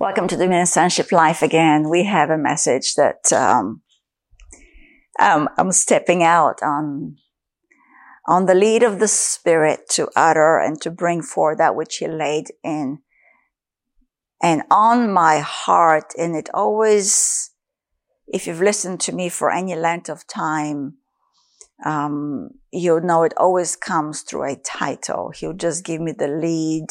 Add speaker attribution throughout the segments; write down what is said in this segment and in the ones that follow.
Speaker 1: Welcome to the Sonship Life again. We have a message that um, um, I'm stepping out on on the lead of the Spirit to utter and to bring forth that which He laid in and on my heart. And it always, if you've listened to me for any length of time, um, you'll know it always comes through a title. He'll just give me the lead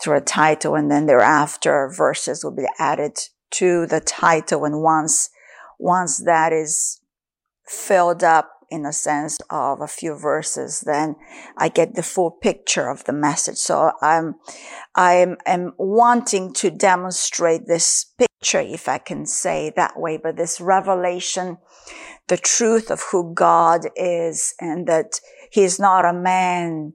Speaker 1: through a title and then thereafter verses will be added to the title. And once, once that is filled up in a sense of a few verses, then I get the full picture of the message. So I'm, I'm, am wanting to demonstrate this picture, if I can say that way, but this revelation, the truth of who God is and that he is not a man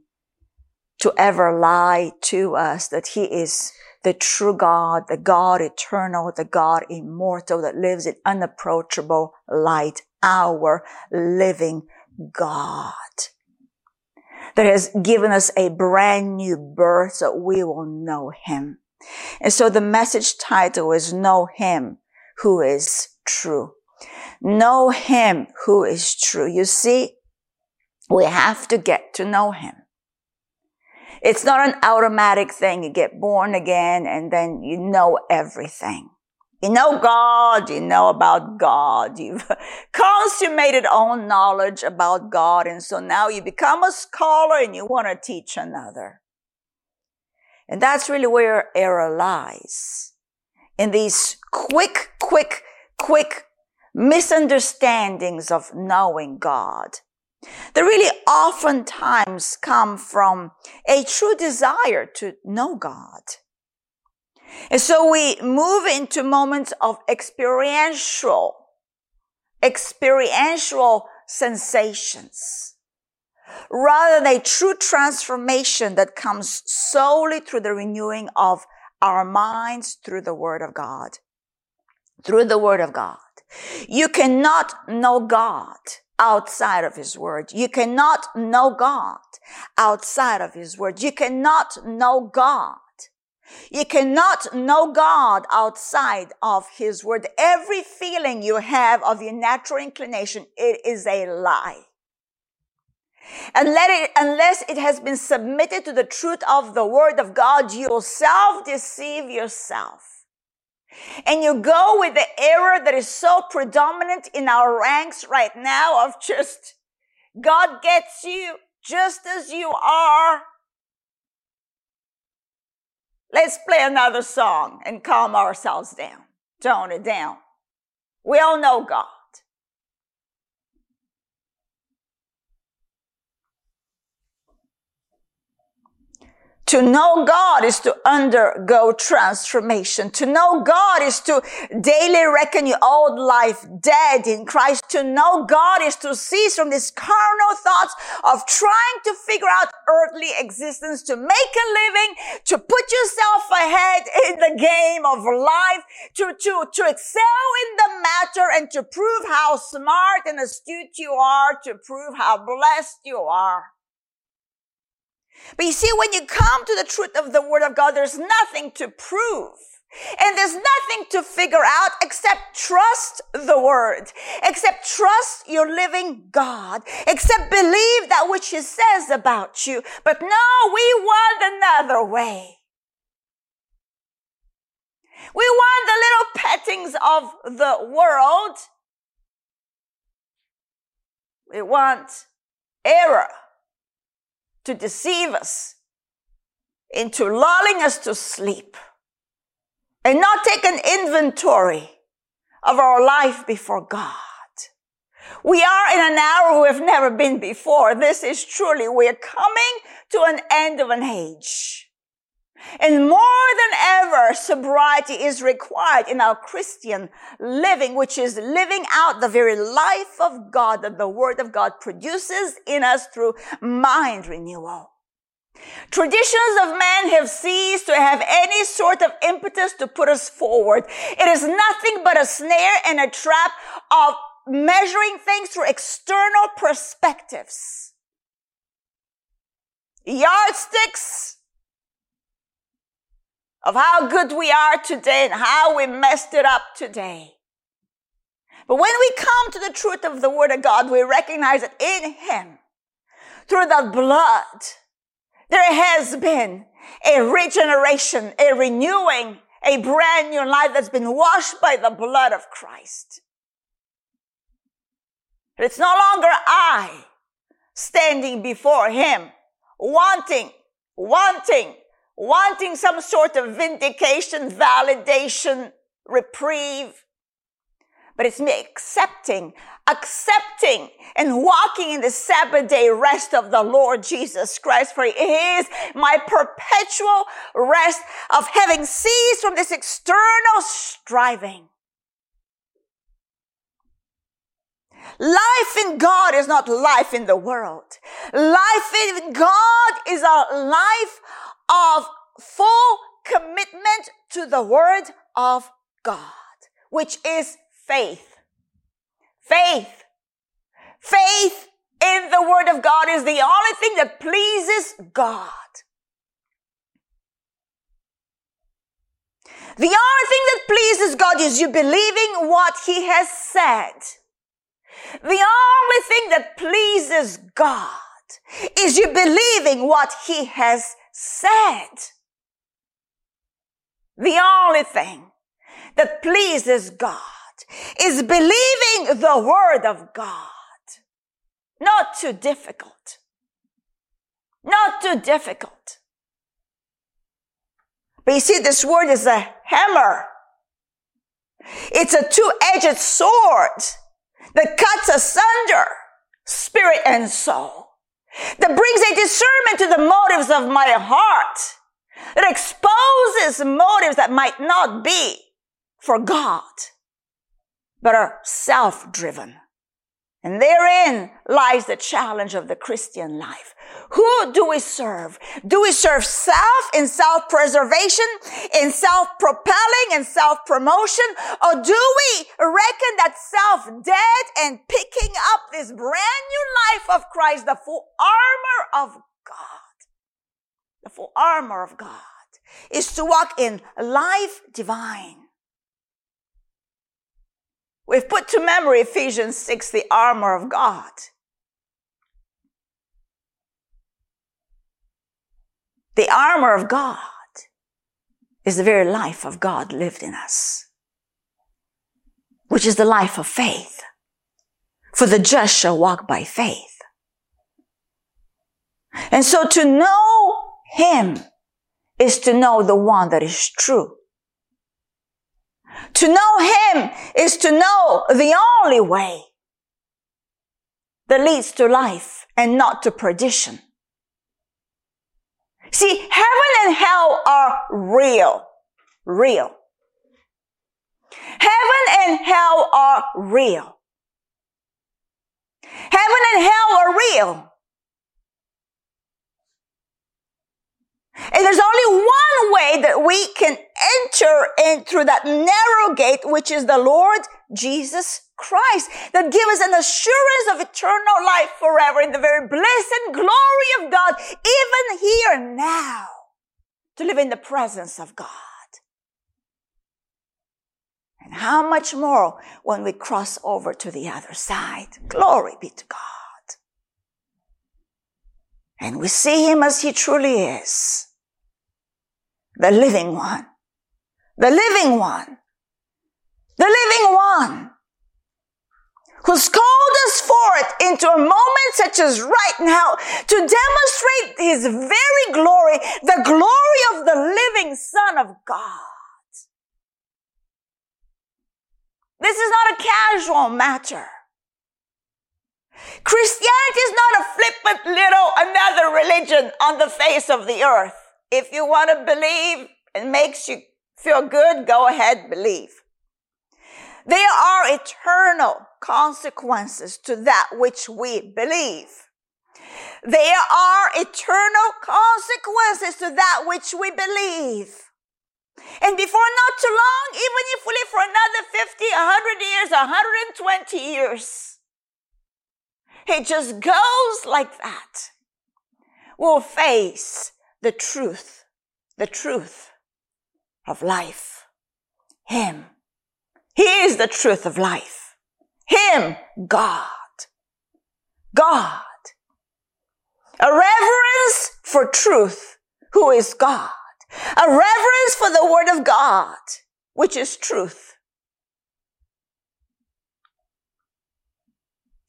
Speaker 1: to ever lie to us that he is the true God, the God eternal, the God immortal that lives in unapproachable light, our living God that has given us a brand new birth so we will know him. And so the message title is know him who is true. Know him who is true. You see, we have to get to know him. It's not an automatic thing. You get born again and then you know everything. You know God, you know about God. You've consummated all knowledge about God. And so now you become a scholar and you want to teach another. And that's really where error lies. In these quick, quick, quick misunderstandings of knowing God that really oftentimes come from a true desire to know God. And so we move into moments of experiential, experiential sensations rather than a true transformation that comes solely through the renewing of our minds through the Word of God. Through the Word of God. You cannot know God outside of his word. You cannot know God outside of his word. You cannot know God. You cannot know God outside of his word. Every feeling you have of your natural inclination, it is a lie. And let it, unless it has been submitted to the truth of the word of God, you'll self-deceive yourself. And you go with the error that is so predominant in our ranks right now of just God gets you just as you are. Let's play another song and calm ourselves down, tone it down. We all know God. To know God is to undergo transformation. To know God is to daily reckon your old life dead in Christ. To know God is to cease from these carnal thoughts of trying to figure out earthly existence, to make a living, to put yourself ahead in the game of life, to, to, to excel in the matter and to prove how smart and astute you are, to prove how blessed you are. But you see, when you come to the truth of the Word of God, there's nothing to prove. And there's nothing to figure out except trust the Word, except trust your living God, except believe that which He says about you. But no, we want another way. We want the little pettings of the world. We want error to deceive us into lulling us to sleep and not take an inventory of our life before God. We are in an hour we have never been before. This is truly, we are coming to an end of an age. And more than ever, sobriety is required in our Christian living, which is living out the very life of God that the Word of God produces in us through mind renewal. Traditions of man have ceased to have any sort of impetus to put us forward. It is nothing but a snare and a trap of measuring things through external perspectives. Yardsticks of how good we are today and how we messed it up today. But when we come to the truth of the Word of God, we recognize that in Him, through the blood, there has been a regeneration, a renewing, a brand new life that's been washed by the blood of Christ. It's no longer I standing before Him, wanting, wanting, wanting some sort of vindication, validation, reprieve. But it's me accepting, accepting and walking in the Sabbath day rest of the Lord Jesus Christ. For it is my perpetual rest of having ceased from this external striving. Life in God is not life in the world. Life in God is a life of full commitment to the word of God, which is faith. Faith. Faith in the word of God is the only thing that pleases God. The only thing that pleases God is you believing what he has said. The only thing that pleases God is you believing what he has said. The only thing that pleases God is believing the word of God. Not too difficult. Not too difficult. But you see, this word is a hammer. It's a two-edged sword that cuts asunder spirit and soul, that brings a discernment to the motives of my heart, that exposes motives that might not be for God, but are self-driven. And therein lies the challenge of the Christian life. Who do we serve? Do we serve self in self-preservation, in self-propelling and self-promotion? Or do we reckon that self-dead and picking up this brand new life of Christ, the full armor of God, the full armor of God is to walk in life divine We've put to memory Ephesians 6, the armor of God. The armor of God is the very life of God lived in us, which is the life of faith. For the just shall walk by faith. And so to know Him is to know the one that is true. To know Him is to know the only way that leads to life and not to perdition. See, heaven and hell are real. Real. Heaven and hell are real. Heaven and hell are real. And there's only one way that we can enter in through that narrow gate, which is the Lord Jesus Christ, that gives us an assurance of eternal life forever in the very bliss and glory of God, even here now, to live in the presence of God. And how much more when we cross over to the other side? Glory be to God. And we see him as he truly is the living one, the living one, the living one who's called us forth into a moment such as right now to demonstrate his very glory, the glory of the living son of God. This is not a casual matter. Christianity is not a flippant little another religion on the face of the earth. If you want to believe it makes you feel good, go ahead, believe. There are eternal consequences to that which we believe. There are eternal consequences to that which we believe. And before not too long, even if we live for another 50, 100 years, 120 years, it just goes like that. We'll face the truth, the truth of life. Him. He is the truth of life. Him, God. God. A reverence for truth, who is God. A reverence for the word of God, which is truth.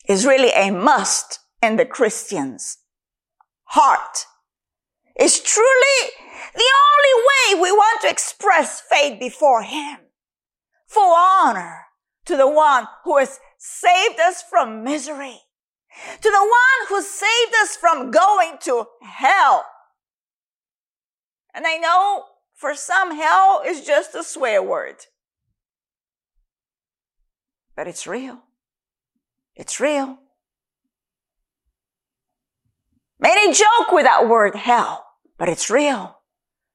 Speaker 1: Is really a must in the Christian's heart. Is truly the only way we want to express faith before Him. Full honor to the one who has saved us from misery. To the one who saved us from going to hell. And I know for some hell is just a swear word. But it's real. It's real. Many joke with that word hell, but it's real.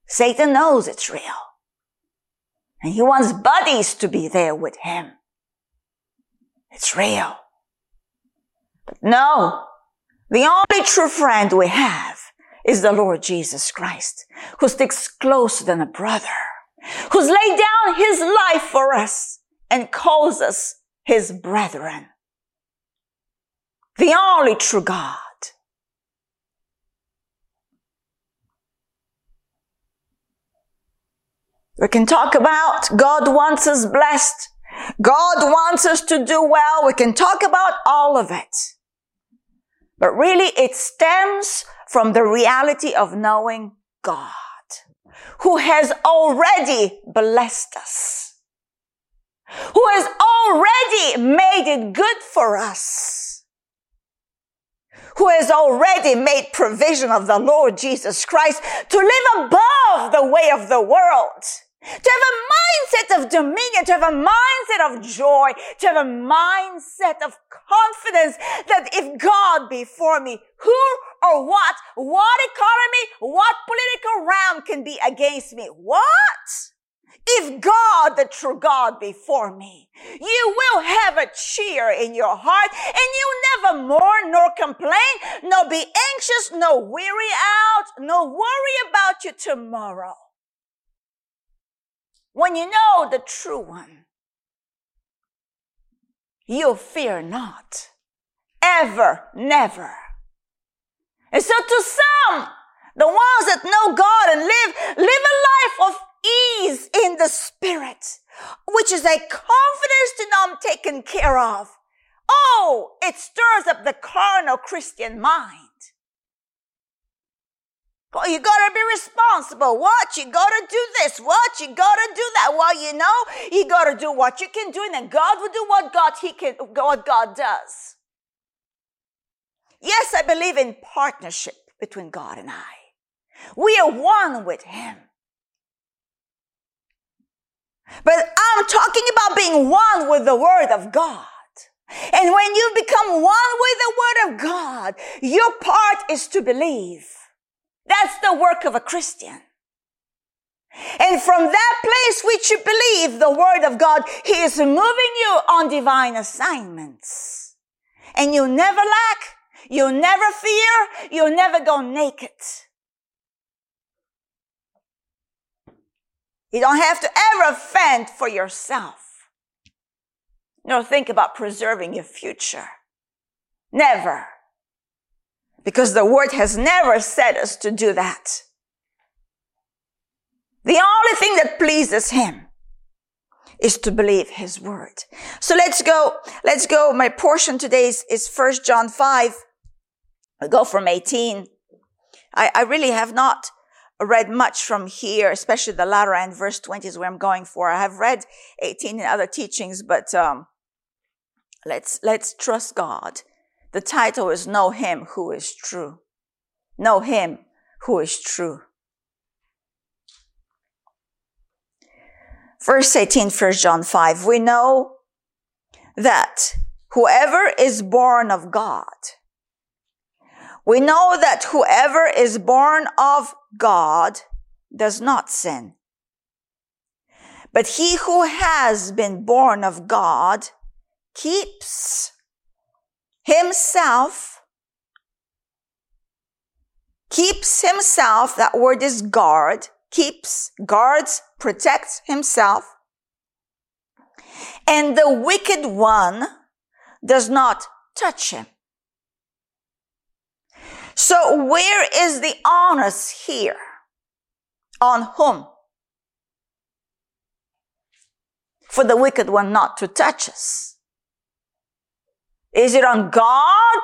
Speaker 1: Satan knows it's real. And he wants buddies to be there with him. It's real. But no, the only true friend we have is the Lord Jesus Christ, who sticks closer than a brother, who's laid down his life for us and calls us his brethren. The only true God. We can talk about God wants us blessed. God wants us to do well. We can talk about all of it. But really it stems from the reality of knowing God who has already blessed us, who has already made it good for us, who has already made provision of the Lord Jesus Christ to live above the way of the world to have a mindset of dominion, to have a mindset of joy, to have a mindset of confidence that if God be for me, who or what, what economy, what political realm can be against me? What? If God, the true God, be for me, you will have a cheer in your heart and you never mourn nor complain, nor be anxious, nor weary out, nor worry about your tomorrow when you know the true one, you fear not. Ever, never. And so to some, the ones that know God and live, live a life of ease in the spirit, which is a confidence to know I'm taken care of. Oh, it stirs up the carnal Christian mind. You gotta be responsible. What? You gotta do this. What? You gotta do that. Well, you know, you gotta do what you can do, and then God will do what God He can, what God does. Yes, I believe in partnership between God and I. We are one with Him. But I'm talking about being one with the Word of God. And when you become one with the Word of God, your part is to believe. That's the work of a Christian. And from that place which you believe the word of God, He is moving you on divine assignments. And you never lack, you never fear, you never go naked. You don't have to ever fend for yourself. Nor think about preserving your future. Never. Because the word has never said us to do that. The only thing that pleases him is to believe his word. So let's go, let's go. My portion today is, is 1 John 5. I go from 18. I, I really have not read much from here, especially the latter end, verse 20 is where I'm going for. I have read 18 in other teachings, but um, let's let's trust God the title is Know Him Who is True. Know Him Who is True. Verse 18, 1 John 5. We know that whoever is born of God, we know that whoever is born of God does not sin. But he who has been born of God keeps himself keeps himself, that word is guard, keeps, guards, protects himself. And the wicked one does not touch him. So where is the onus here? On whom? For the wicked one not to touch us. Is it on God?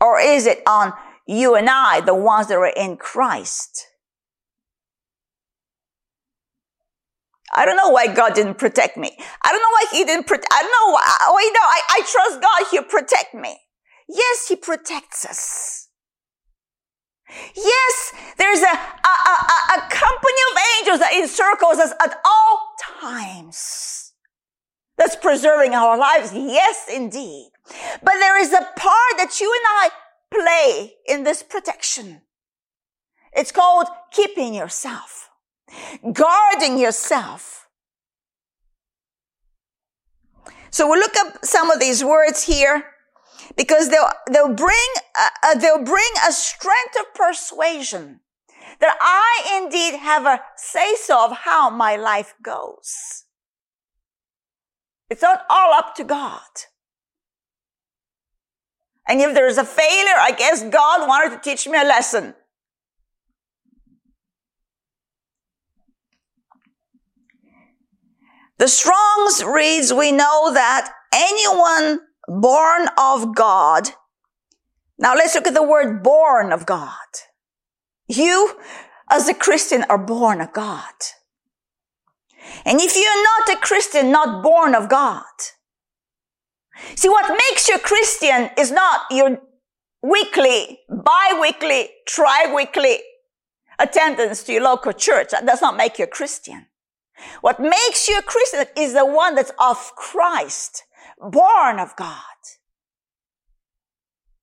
Speaker 1: Or is it on you and I, the ones that are in Christ? I don't know why God didn't protect me. I don't know why he didn't protect, I don't know why, oh, you know, I, I trust God, he'll protect me. Yes, he protects us. Yes, there's a, a, a, a company of angels that encircles us at all times. That's preserving our lives. Yes, indeed. But there is a part that you and I play in this protection. It's called keeping yourself, guarding yourself. So we'll look up some of these words here because they'll, they'll bring, uh, they'll bring a strength of persuasion that I indeed have a say so of how my life goes. It's not all up to God. And if there's a failure, I guess God wanted to teach me a lesson. The Strongs reads, we know that anyone born of God. Now let's look at the word born of God. You, as a Christian, are born of God. And if you're not a Christian, not born of God, see what makes you a Christian is not your weekly, bi-weekly, tri-weekly attendance to your local church. That does not make you a Christian. What makes you a Christian is the one that's of Christ born of God.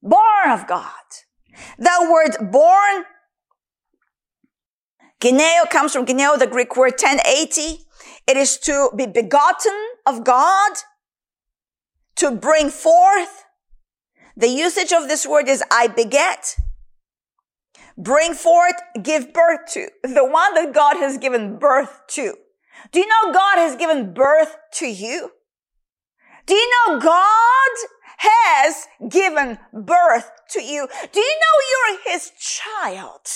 Speaker 1: Born of God. The word born, gennao comes from gennao, the Greek word 1080. It is to be begotten of God, to bring forth. The usage of this word is I beget, bring forth, give birth to. The one that God has given birth to. Do you know God has given birth to you? Do you know God has given birth to you? Do you know you're his child?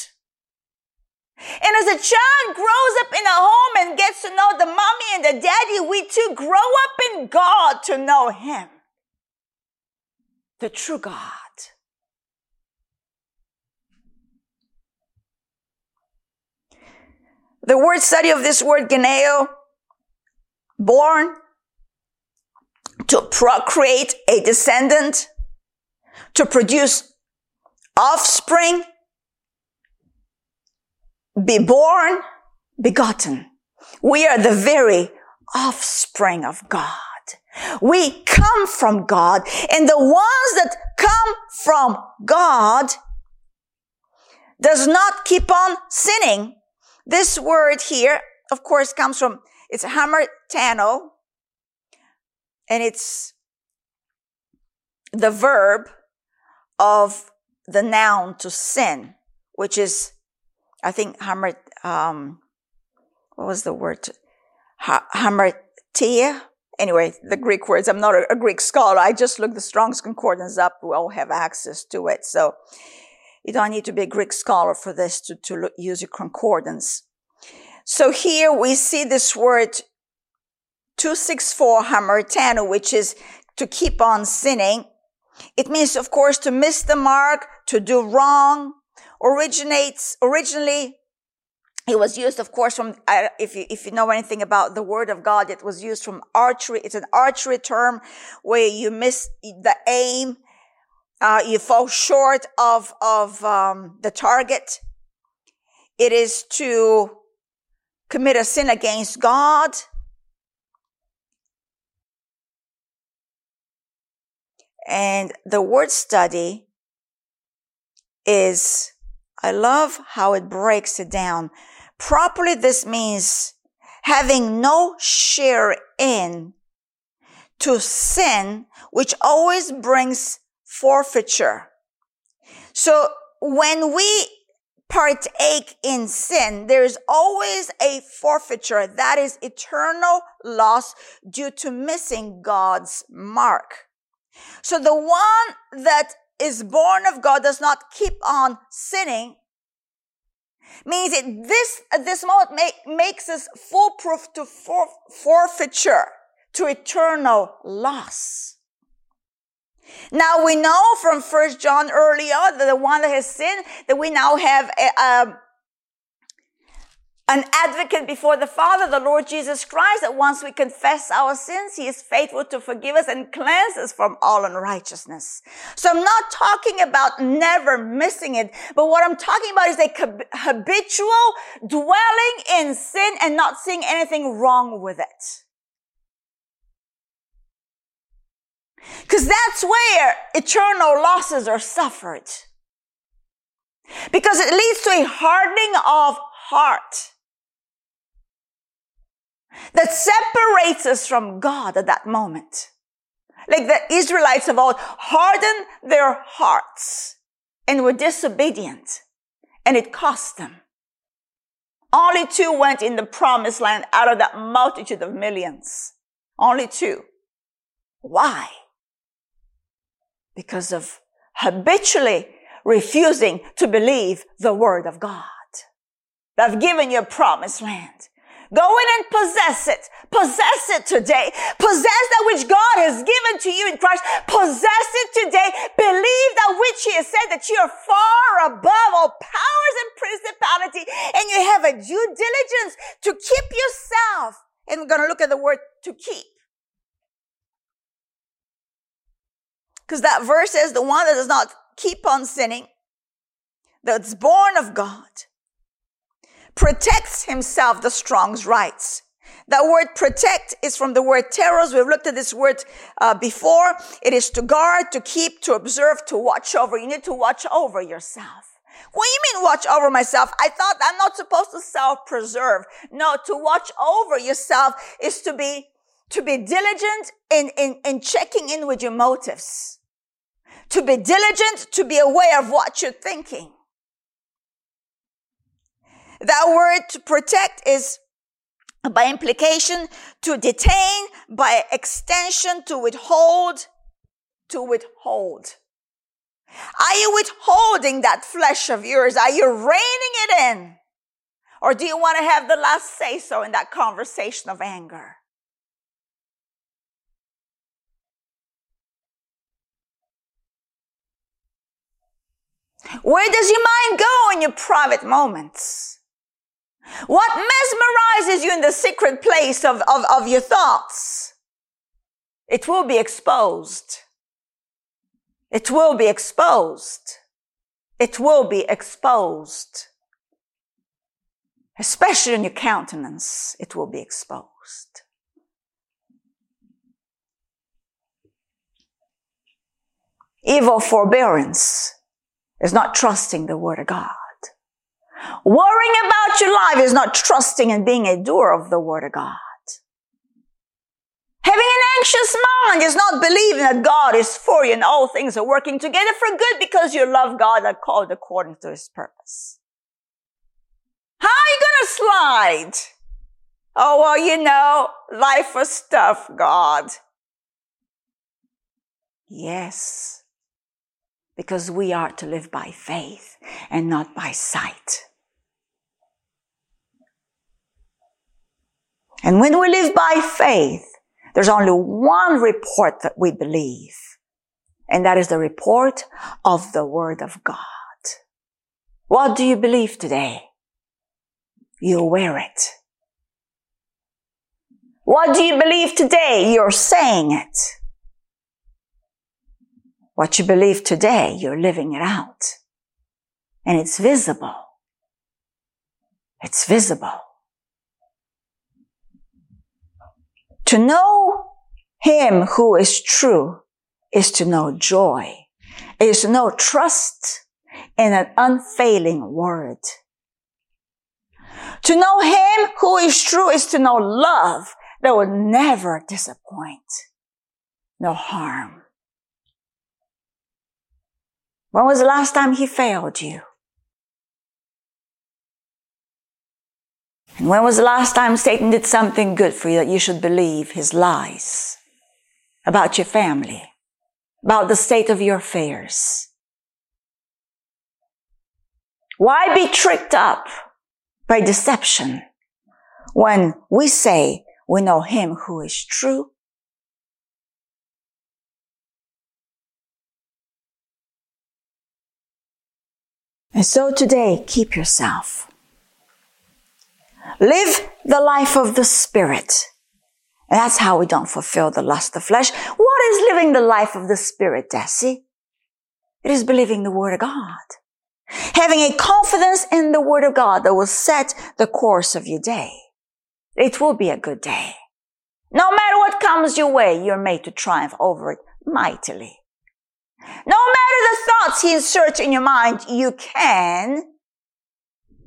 Speaker 1: And as a child grows up in a home and gets to know the mommy and the daddy, we too grow up in God to know him. The true God. The word study of this word, gennao, born, to procreate a descendant, to produce offspring, be born, begotten. We are the very offspring of God. We come from God and the ones that come from God does not keep on sinning. This word here, of course, comes from, it's hamartano, and it's the verb of the noun to sin, which is, I think, hammer, um, what was the word? Ha- hamartia? Anyway, the Greek words. I'm not a, a, Greek scholar. I just looked the Strong's Concordance up. We all have access to it. So you don't need to be a Greek scholar for this to, to look, use your concordance. So here we see this word 264 hamartano, which is to keep on sinning. It means, of course, to miss the mark, to do wrong. Originates, originally, it was used, of course, from, if you, if you know anything about the word of God, it was used from archery. It's an archery term where you miss the aim, uh, you fall short of, of, um, the target. It is to commit a sin against God. And the word study is, I love how it breaks it down. Properly, this means having no share in to sin, which always brings forfeiture. So when we partake in sin, there's always a forfeiture. That is eternal loss due to missing God's mark. So the one that is born of God does not keep on sinning means it this at this moment make, makes us foolproof to for, forfeiture to eternal loss. Now we know from First John earlier that the one that has sinned, that we now have a, a, an advocate before the Father, the Lord Jesus Christ, that once we confess our sins, He is faithful to forgive us and cleanse us from all unrighteousness. So I'm not talking about never missing it, but what I'm talking about is a habitual dwelling in sin and not seeing anything wrong with it. Because that's where eternal losses are suffered. Because it leads to a hardening of heart that separates us from God at that moment. Like the Israelites of old hardened their hearts and were disobedient and it cost them. Only two went in the promised land out of that multitude of millions. Only two. Why? because of habitually refusing to believe the word of God. I've given you a promised land. Go in and possess it. Possess it today. Possess that which God has given to you in Christ. Possess it today. Believe that which He has said that you are far above all powers and principality and you have a due diligence to keep yourself. And we're going to look at the word to keep. Because that verse says the one that does not keep on sinning, that's born of God, protects himself, the strong's writes. That word protect is from the word tereo. We've looked at this word uh, before. It is to guard, to keep, to observe, to watch over. You need to watch over yourself. What do you mean watch over myself? I thought I'm not supposed to self-preserve. No, to watch over yourself is to be, to be diligent in, in, in checking in with your motives to be diligent, to be aware of what you're thinking. That word to protect is by implication to detain, by extension to withhold, to withhold. Are you withholding that flesh of yours? Are you reining it in? Or do you want to have the last say so in that conversation of anger? Where does your mind go in your private moments? What mesmerizes you in the secret place of, of, of your thoughts? It will be exposed. It will be exposed. It will be exposed. Especially in your countenance, it will be exposed. Evil forbearance is not trusting the word of God. Worrying about your life is not trusting and being a doer of the word of God. Having an anxious mind is not believing that God is for you and all things are working together for good because you love God and called according to his purpose. How are you to slide? Oh, well, you know, life was tough, God. Yes because we are to live by faith and not by sight. And when we live by faith, there's only one report that we believe, and that is the report of the Word of God. What do you believe today? You wear it. What do you believe today? You're saying it. What you believe today, you're living it out. And it's visible. It's visible. To know Him who is true is to know joy, is to know trust in an unfailing word. To know Him who is true is to know love that will never disappoint, no harm. When was the last time he failed you? And when was the last time Satan did something good for you that you should believe his lies about your family, about the state of your affairs? Why be tricked up by deception when we say we know him who is true? And so today, keep yourself. Live the life of the Spirit. That's how we don't fulfill the lust of flesh. What is living the life of the Spirit, Deci? It is believing the Word of God. Having a confidence in the Word of God that will set the course of your day. It will be a good day. No matter what comes your way, you're made to triumph over it mightily. No matter the thoughts he inserts in your mind, you can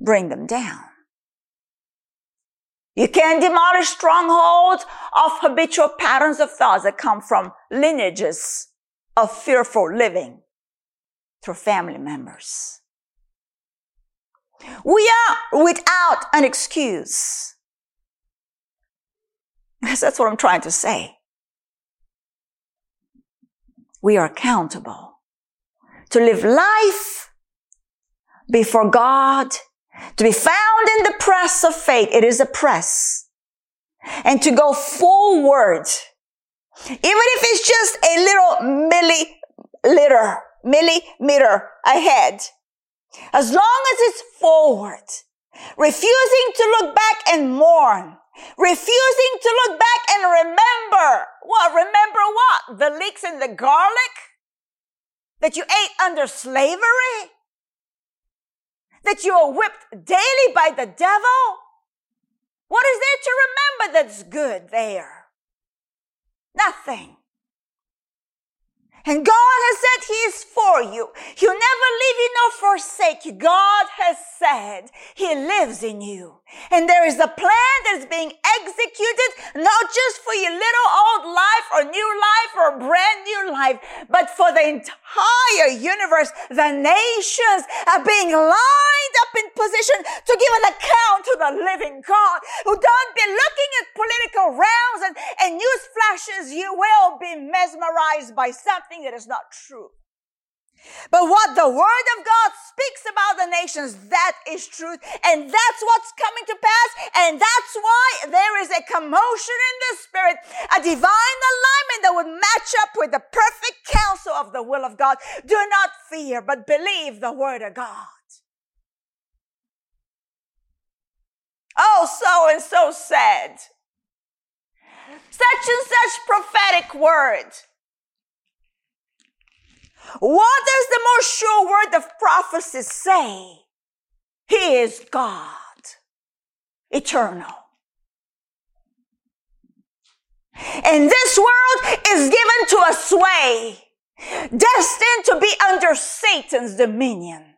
Speaker 1: bring them down. You can demolish strongholds of habitual patterns of thoughts that come from lineages of fearful living through family members. We are without an excuse. That's what I'm trying to say. We are accountable to live life before God, to be found in the press of faith. It is a press. And to go forward, even if it's just a little milliliter, millimeter ahead, as long as it's forward, refusing to look back and mourn, refusing to look back and remember. What? Remember what? The leeks and the garlic that you ate under slavery? That you are whipped daily by the devil? What is there to remember that's good there? Nothing. And God has said He is for you. He'll never leave you nor forsake you. God has said He lives in you. And there is a plan that is being executed, not just for your little old life or new life or brand new life, but for the entire universe. The nations are being lined up in position to give an account to the living God who don't be looking at political rounds and, and news flashes. You will be mesmerized by something something that is not true. But what the word of God speaks about the nations, that is truth. And that's what's coming to pass. And that's why there is a commotion in the spirit, a divine alignment that would match up with the perfect counsel of the will of God. Do not fear, but believe the word of God. Oh, so and so said. Such and such prophetic word. What does the most sure word of prophecy say? He is God, eternal. And this world is given to a sway, destined to be under Satan's dominion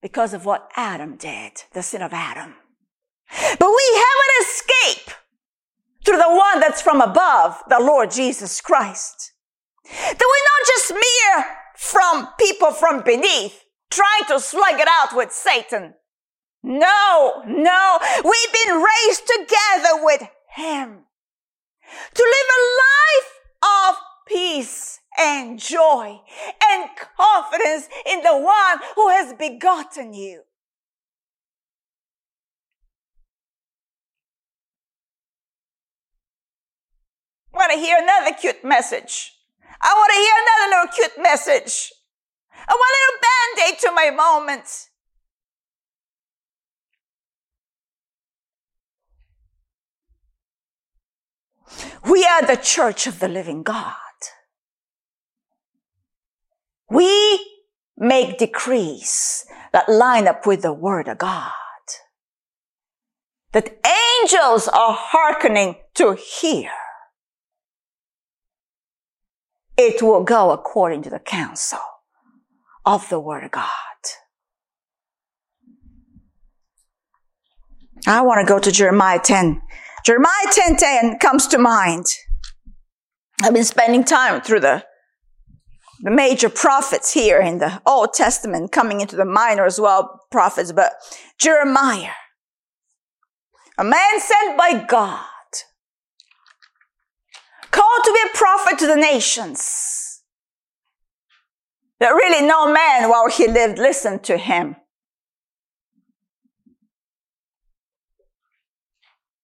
Speaker 1: because of what Adam did, the sin of Adam. But we have an escape through the one that's from above, the Lord Jesus Christ. That we're not just mere from people from beneath trying to slug it out with Satan. No, no, we've been raised together with Him to live a life of peace and joy and confidence in the one who has begotten you. Want to hear another cute message? I want to hear another little cute message. I want a little band aid to my moment. We are the church of the living God. We make decrees that line up with the word of God. That angels are hearkening to hear it will go according to the counsel of the Word of God. I want to go to Jeremiah 10. Jeremiah 10 10 comes to mind. I've been spending time through the, the major prophets here in the Old Testament, coming into the minor as well prophets, but Jeremiah. a man sent by God, called to be a prophet to the nations. That really no man while he lived listened to him.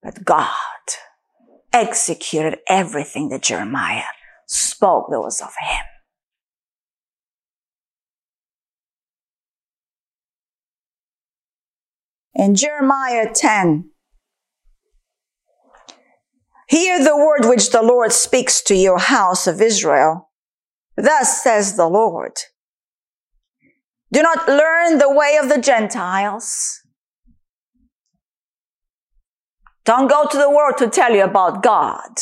Speaker 1: But God executed everything that Jeremiah spoke that was of him. In Jeremiah 10, hear the word which the Lord speaks to your house of Israel. Thus says the Lord. Do not learn the way of the Gentiles. Don't go to the world to tell you about God.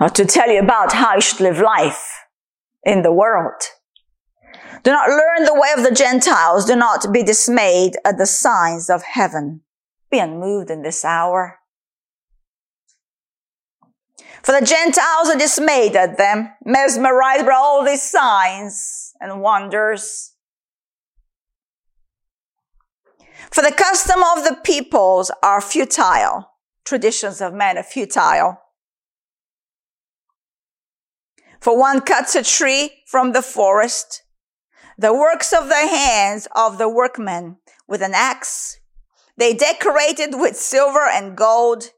Speaker 1: Or to tell you about how you should live life in the world. Do not learn the way of the Gentiles. Do not be dismayed at the signs of heaven. Be unmoved in this hour. For the Gentiles are dismayed at them, mesmerized by all these signs and wonders. For the custom of the peoples are futile. Traditions of men are futile. For one cuts a tree from the forest, the works of the hands of the workmen with an axe. They decorate it with silver and gold.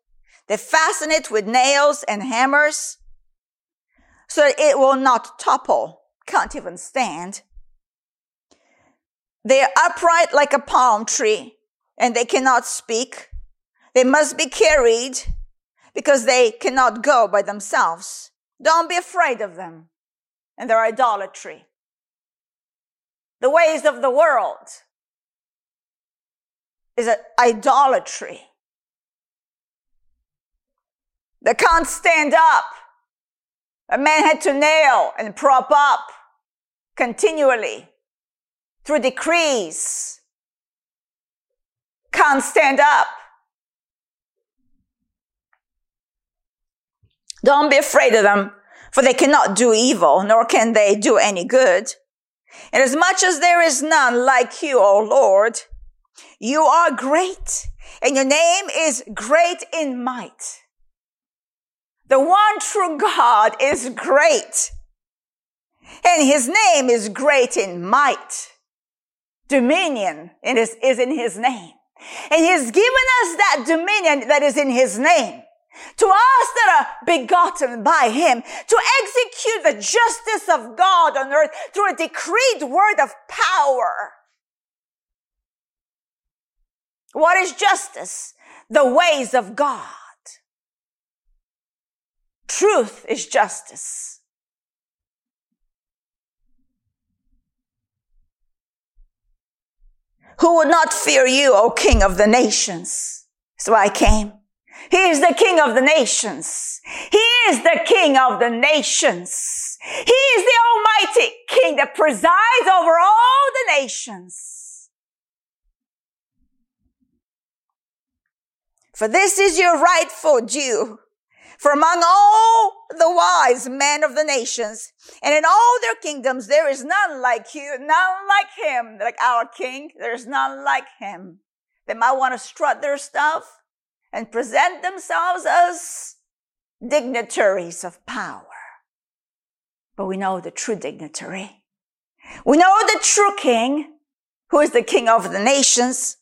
Speaker 1: They fasten it with nails and hammers so that it will not topple, can't even stand. They are upright like a palm tree and they cannot speak. They must be carried because they cannot go by themselves. Don't be afraid of them and their idolatry. The ways of the world is an idolatry. They can't stand up. A man had to nail and prop up continually through decrees. Can't stand up. Don't be afraid of them, for they cannot do evil, nor can they do any good. And as much as there is none like you, O Lord, you are great, and your name is great in might. The one true God is great, and his name is great in might. Dominion is, is in his name. And he's given us that dominion that is in his name to us that are begotten by him, to execute the justice of God on earth through a decreed word of power. What is justice? The ways of God. Truth is justice. Who would not fear you, O King of the nations? So I came. He is the king of the nations. He is the king of the nations. He is the almighty king that presides over all the nations. For this is your rightful due. For among all the wise men of the nations and in all their kingdoms, there is none like you, none like him, like our king. There's none like him. They might want to strut their stuff and present themselves as dignitaries of power. But we know the true dignitary. We know the true king, who is the king of the nations.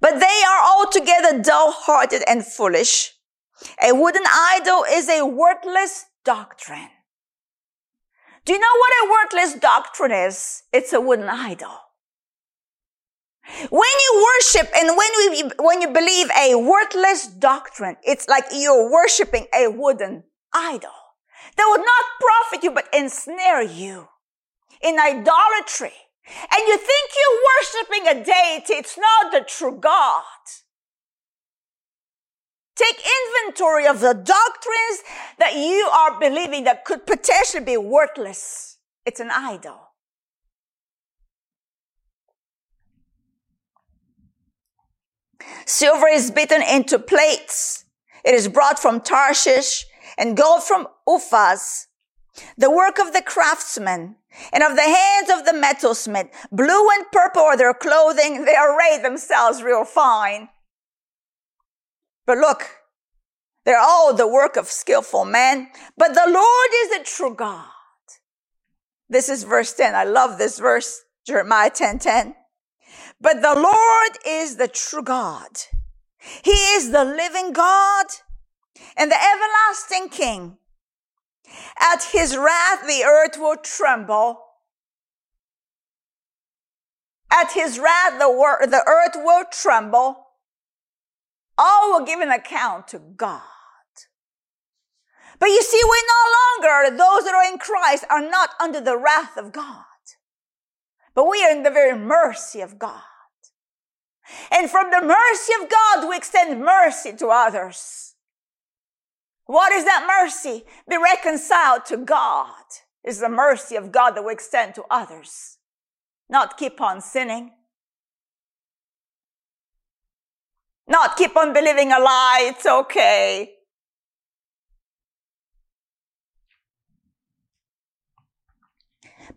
Speaker 1: But they are altogether dull-hearted and foolish. A wooden idol is a worthless doctrine. Do you know what a worthless doctrine is? It's a wooden idol. When you worship and when we, when you believe a worthless doctrine, it's like you're worshiping a wooden idol that would not profit you but ensnare you in idolatry. And you think you're worshiping a deity, it's not the true God. Take inventory of the doctrines that you are believing that could potentially be worthless. It's an idol. Silver is beaten into plates. It is brought from Tarshish and gold from Uphaz. the work of the craftsman, and of the hands of the metalsmith. Blue and purple are their clothing. They array themselves real fine. But look, they're all the work of skillful men, but the Lord is the true God. This is verse 10. I love this verse, Jeremiah 10 10. But the Lord is the true God. He is the living God and the everlasting King. At his wrath, the earth will tremble. At his wrath, the, wor- the earth will tremble. All will give an account to God. But you see, we no longer, those that are in Christ, are not under the wrath of God. But we are in the very mercy of God. And from the mercy of God, we extend mercy to others. What is that mercy? Be reconciled to God is the mercy of God that we extend to others. Not keep on sinning. Not keep on believing a lie. It's okay.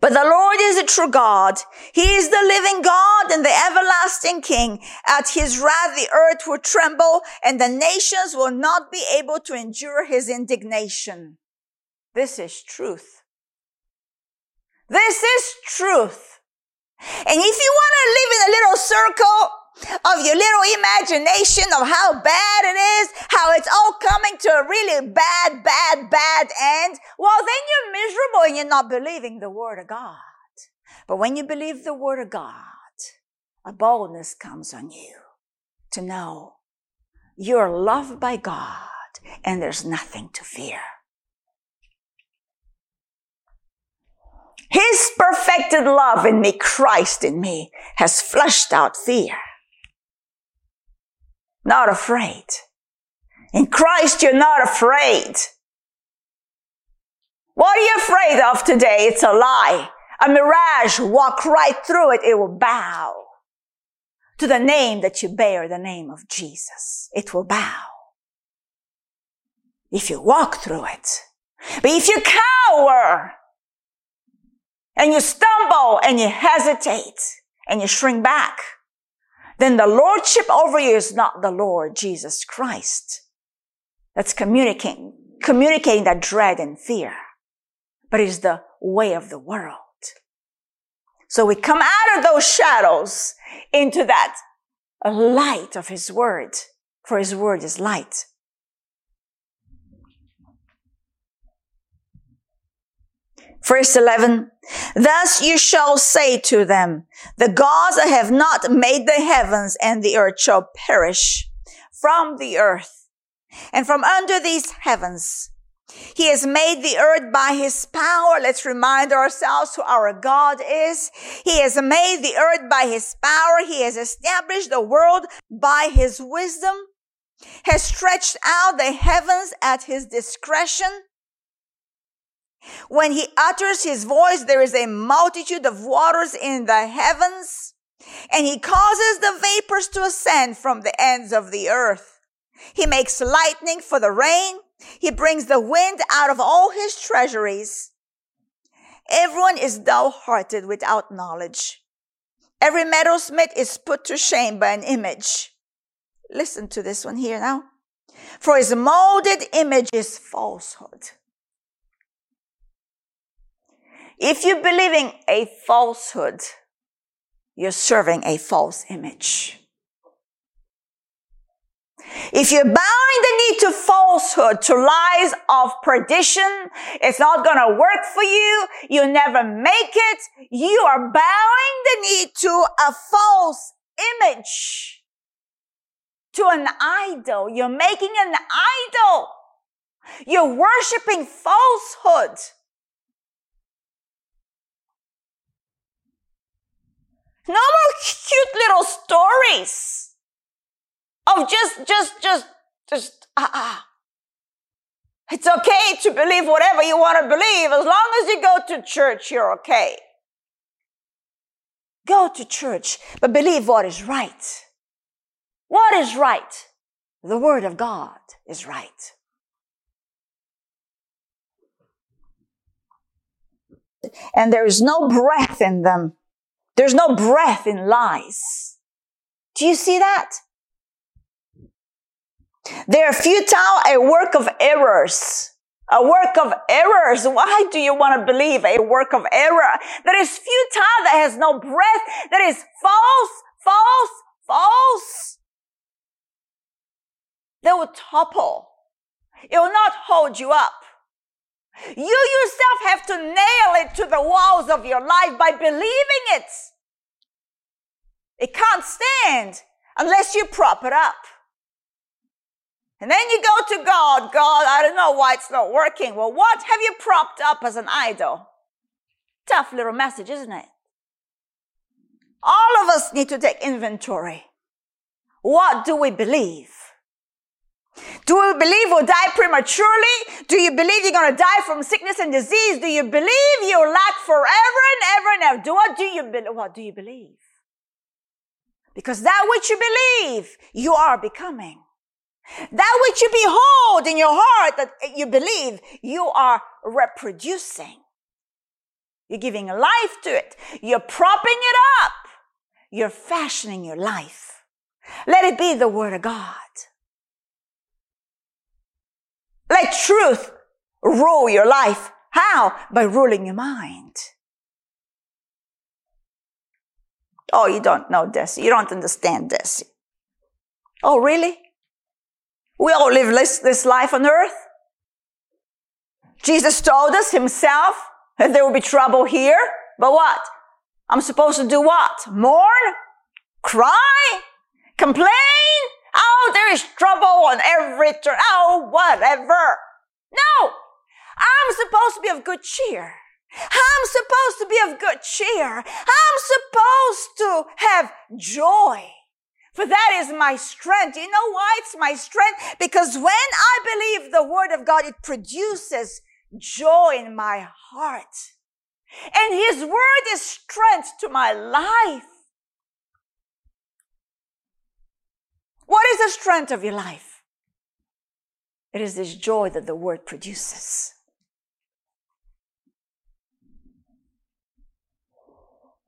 Speaker 1: But the Lord is a true God. He is the living God and the everlasting King. At his wrath, the earth will tremble and the nations will not be able to endure his indignation. This is truth. This is truth. And if you want to live in a little circle of your little imagination of how bad it is, how it's all coming to a really bad, bad, bad end, well, then you're miserable and you're not believing the word of God. But when you believe the word of God, a boldness comes on you to know you're loved by God and there's nothing to fear. His perfected love in me, Christ in me, has flushed out fear not afraid. In Christ, you're not afraid. What are you afraid of today? It's a lie. A mirage. Walk right through it. It will bow to the name that you bear, the name of Jesus. It will bow. If you walk through it. But if you cower and you stumble and you hesitate and you shrink back, then the lordship over you is not the Lord Jesus Christ. That's communicating, communicating that dread and fear, but is the way of the world. So we come out of those shadows into that light of his word, for his word is light. Verse 11, thus you shall say to them, the gods that have not made the heavens and the earth shall perish from the earth and from under these heavens. He has made the earth by his power. Let's remind ourselves who our God is. He has made the earth by his power. He has established the world by his wisdom, has stretched out the heavens at his discretion. When he utters his voice, there is a multitude of waters in the heavens, and he causes the vapors to ascend from the ends of the earth. He makes lightning for the rain. He brings the wind out of all his treasuries. Everyone is dull-hearted without knowledge. Every metalsmith is put to shame by an image. Listen to this one here now. For his molded image is falsehood. If you're believing a falsehood, you're serving a false image. If you're bowing the knee to falsehood, to lies of perdition, it's not going to work for you. You'll never make it. You are bowing the knee to a false image, to an idol. You're making an idol. You're worshiping falsehood. No more cute little stories of just, just, just, just, ah, ah. It's okay to believe whatever you want to believe. As long as you go to church, you're okay. Go to church, but believe what is right. What is right? The Word of God is right. and there is no breath in them. There's no breath in lies. Do you see that? They're futile, a work of errors. A work of errors. Why do you want to believe a work of error that is futile, that has no breath, that is false, false, false? They will topple. It will not hold you up. You yourself have to nail it to the walls of your life by believing it. It can't stand unless you prop it up. And then you go to God, God, I don't know why it's not working. Well, what have you propped up as an idol? Tough little message, isn't it? All of us need to take inventory. What do we believe? Do you believe we'll die prematurely? Do you believe you're going to die from sickness and disease? Do you believe you'll lack forever and ever and ever? Do what do you be- what do you believe? Because that which you believe, you are becoming. That which you behold in your heart that you believe, you are reproducing. You're giving life to it. You're propping it up. You're fashioning your life. Let it be the word of God. Let truth rule your life. How? By ruling your mind. Oh, you don't know Deci. You don't understand Deci. Oh, really? We all live this, this life on earth. Jesus told us himself that there will be trouble here. But what? I'm supposed to do what? Mourn? Cry? Complain? Oh, there is trouble on every turn. Oh, whatever. No. I'm supposed to be of good cheer. I'm supposed to be of good cheer. I'm supposed to have joy. For that is my strength. You know why it's my strength? Because when I believe the word of God, it produces joy in my heart. And his word is strength to my life. What is the strength of your life? It is this joy that the word produces.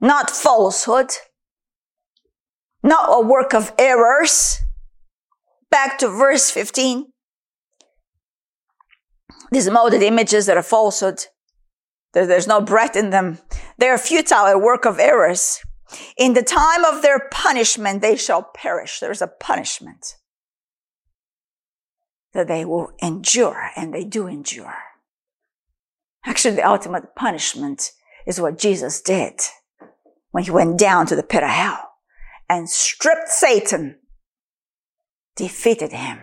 Speaker 1: Not falsehood, not a work of errors. Back to verse 15. These molded images that are falsehood, there's no breath in them. They are futile, a work of errors. In the time of their punishment, they shall perish. There's a punishment that they will endure, and they do endure. Actually, the ultimate punishment is what Jesus did when he went down to the pit of hell and stripped Satan, defeated him,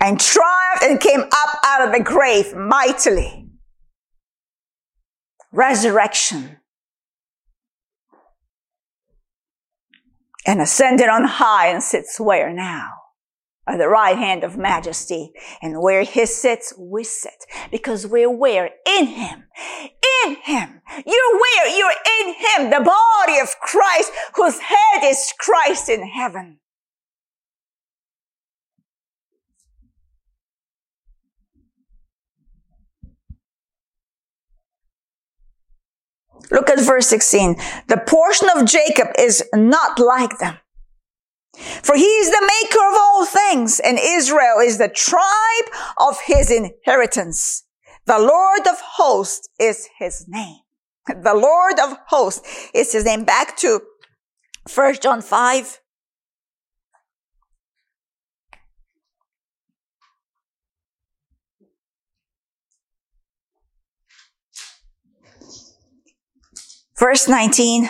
Speaker 1: and triumphed and came up out of the grave mightily. Resurrection. And ascended on high and sits where now? At the right hand of majesty. And where he sits, we sit. Because we're where? In him in him. You're where? You're in him, the body of Christ, whose head is Christ in heaven. Look at verse 16. The portion of Jacob is not like them. For he is the maker of all things, and Israel is the tribe of his inheritance. The Lord of hosts is his name. The Lord of hosts is his name. Back to 1 John 5. Verse 19.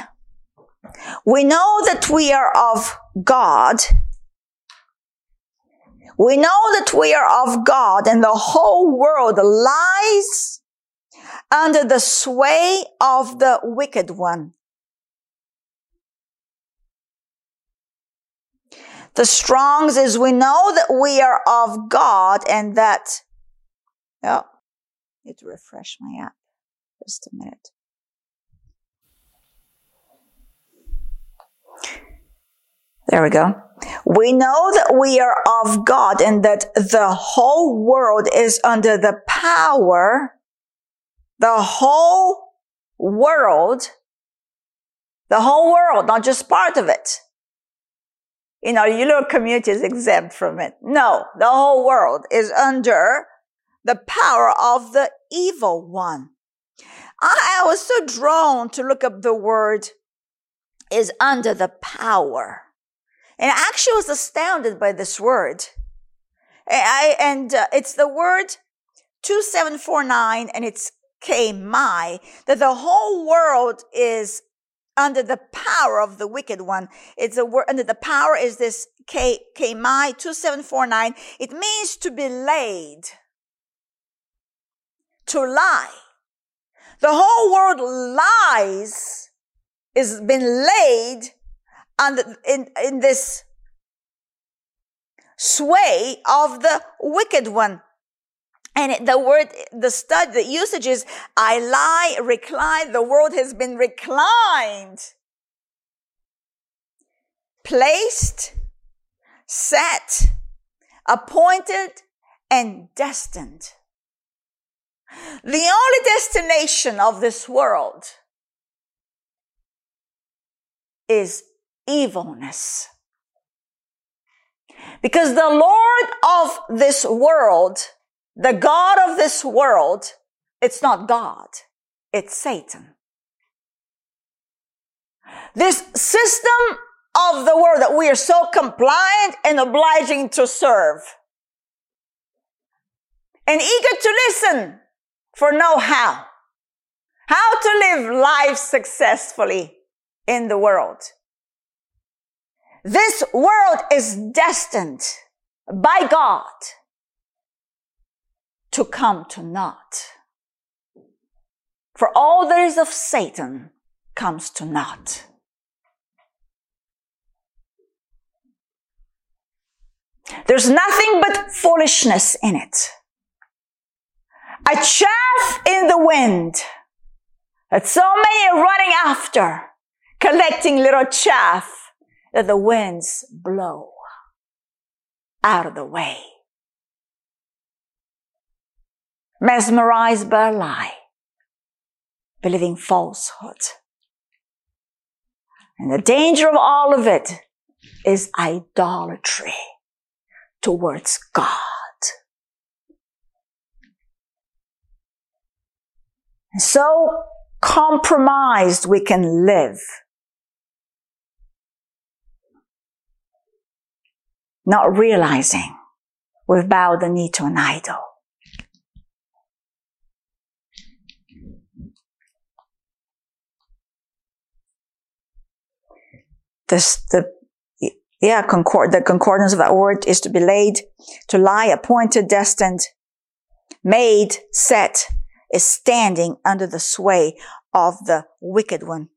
Speaker 1: We know that we are of God we know that we are of God and the whole world lies under the sway of the wicked one. The Strongs is we know that we are of God and that, oh, need to refresh my app. Just a minute. There we go. We know that we are of God and that the whole world is under the power, the whole world, the whole world, not just part of it. You know, your little community is exempt from it. No, the whole world is under the power of the evil one. I, I was so drawn to look up the word is under the power. And I actually was astounded by this word. I, and uh, it's the word 2749 and it's my that the whole world is under the power of the wicked one. It's a word under the power is this K, my 2749. It means to be laid, to lie. The whole world lies is been laid under, in, in this sway of the wicked one. And the word, the stud, the usage is, I lie, recline. The world has been reclined, placed, set, appointed, and destined. The only destination of this world is evilness. Because the Lord of this world, the God of this world, it's not God, it's Satan. This system of the world that we are so compliant and obliging to serve and eager to listen for know how. How to live life successfully in the world. This world is destined by God to come to naught. For all there is of Satan comes to naught. There's nothing but foolishness in it a chaff in the wind that so many are running after, collecting little chaff that the winds blow out of the way. Mesmerized by a lie, believing falsehood. And the danger of all of it is idolatry towards God. so compromised we can live. Not realizing we've bowed the knee to an idol. This, the, yeah, concord, the concordance of that word is to be laid, to lie, appointed, destined, made, set, is standing under the sway of the wicked one.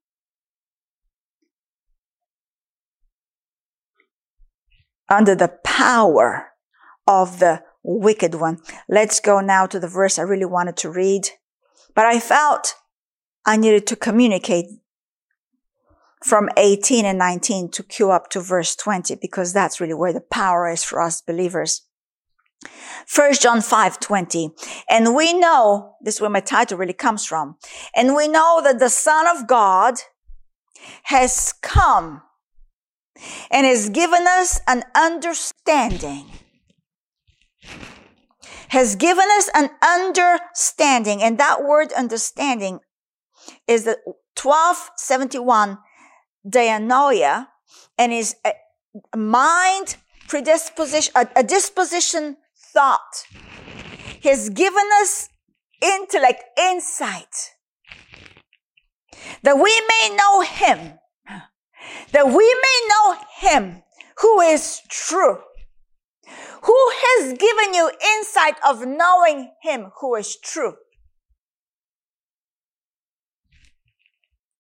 Speaker 1: Under the power of the wicked one. Let's go now to the verse I really wanted to read, but I felt I needed to communicate from 18 and 19 to cue up to verse 20 because that's really where the power is for us believers. First John 5, 20. And we know, this is where my title really comes from. And we know that the Son of God has come and has given us an understanding. Has given us an understanding. And that word understanding is the 1271 dianoia and is a mind predisposition, a, a disposition thought. He has given us intellect, insight, that we may know Him, that we may know Him who is true, who has given you insight of knowing Him who is true.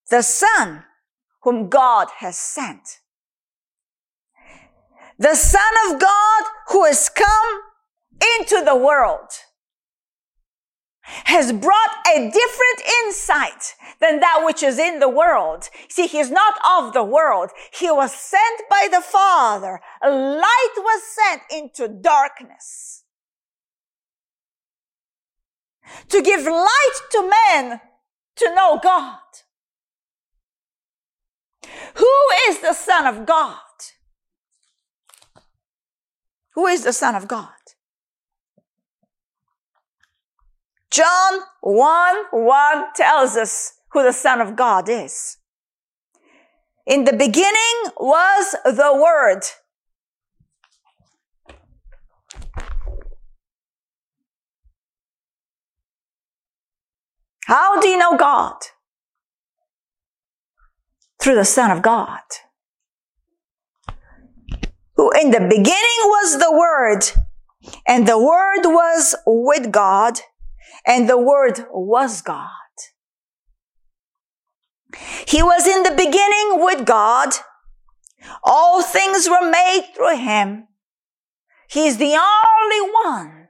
Speaker 1: The Son whom God has sent. The Son of God who has come into the world has brought a different insight than that which is in the world. See, he's not of the world. He was sent by the Father. Light was sent into darkness to give light to men to know God. Who is the Son of God? Who is the Son of God? John 1 1 tells us who the Son of God is. In the beginning was the Word. How do you know God? Through the Son of God. Who in the beginning was the Word, and the Word was with God, and the Word was God. He was in the beginning with God. All things were made through him. He's the only one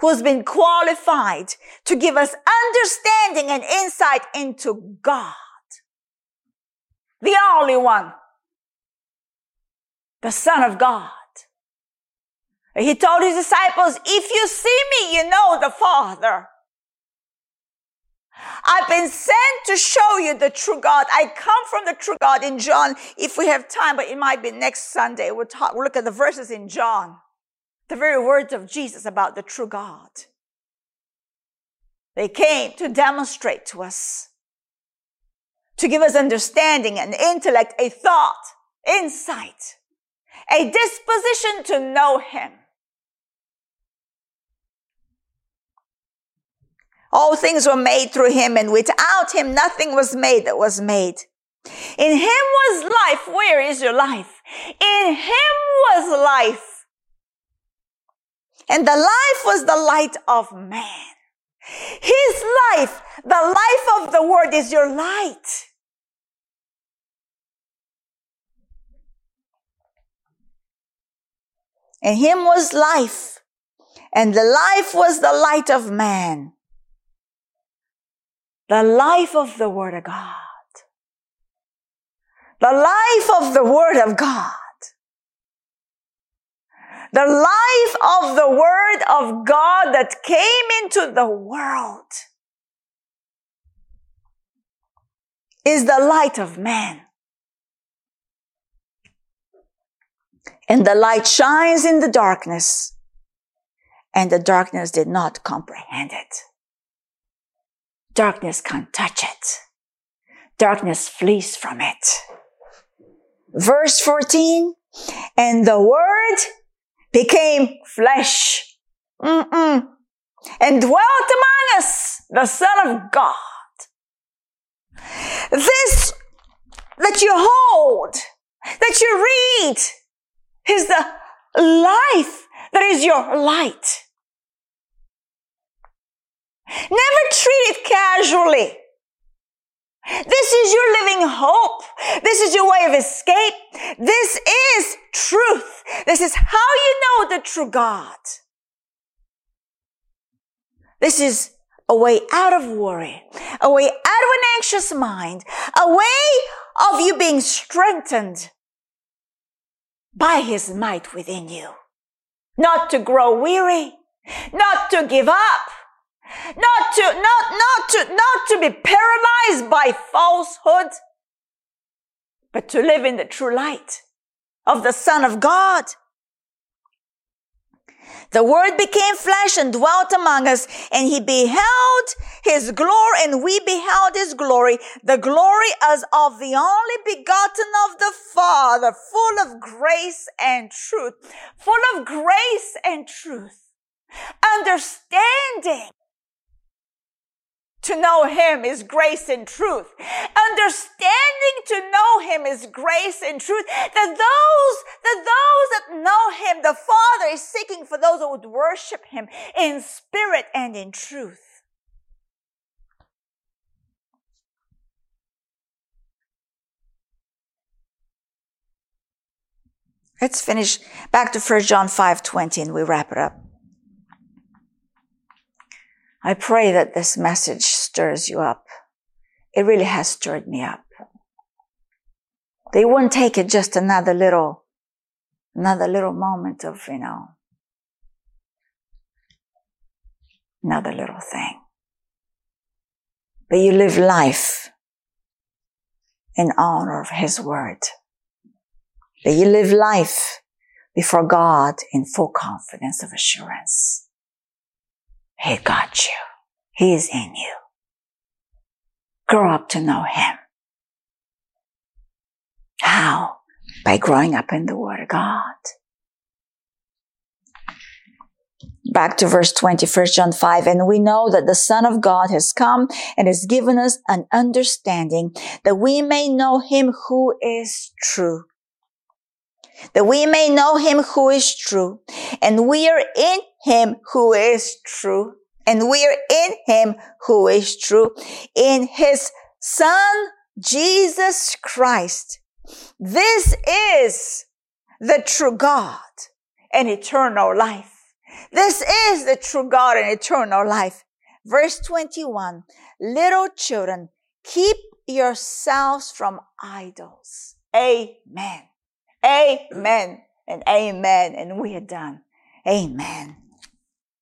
Speaker 1: who's been qualified to give us understanding and insight into God. The only one. The Son of God. He told his disciples, if you see me, you know the Father. I've been sent to show you the true God. I come from the true God in John. If we have time, but it might be next Sunday, we'll talk, we'll look at the verses in John. The very words of Jesus about the true God. They came to demonstrate to us, to give us understanding and intellect, a thought, insight, a disposition to know Him. All things were made through him, and without him nothing was made that was made. In him was life. Where is your life? In him was life. And the life was the light of man. His life, the life of the word is your light. In him was life, and the life was the light of man the life of the Word of God. The life of the Word of God. The life of the Word of God that came into the world is the light of man. And the light shines in the darkness, and the darkness did not comprehend it. Darkness can't touch it. Darkness flees from it. Verse 14, and the word became flesh. Mm-mm. And dwelt among us, the Son of God. This that you hold, that you read, is the life that is your light. Never treat it casually. This is your living hope. This is your way of escape. This is truth. This is how you know the true God. This is a way out of worry, a way out of an anxious mind, a way of you being strengthened by his might within you. Not to grow weary, not to give up, not to, not, not to, not to be paralyzed by falsehood, but to live in the true light of the Son of God. The Word became flesh and dwelt among us, and He beheld His glory, and we beheld His glory, the glory as of the only begotten of the Father, full of grace and truth, full of grace and truth, understanding to know him is grace and truth. Understanding to know him is grace and truth. That those, that those that know him, the Father is seeking for those who would worship him in spirit and in truth. Let's finish back to 1 John 5 20 and we wrap it up. I pray that this message stirs you up. It really has stirred me up. They wouldn't take it just another little, another little moment of, you know, another little thing. but you live life in honor of His word. That you live life before God in full confidence of assurance. He got you. He is in you. Grow up to know Him. How? By growing up in the Word of God. Back to verse 20, 1 John 5. And we know that the Son of God has come and has given us an understanding that we may know him who is true. That we may know him who is true. And we are in him who is true. And we are in him who is true. In his Son, Jesus Christ. This is the true God and eternal life. This is the true God and eternal life. Verse 21. Little children, keep yourselves from idols. Amen. Amen and amen. And we are done. Amen.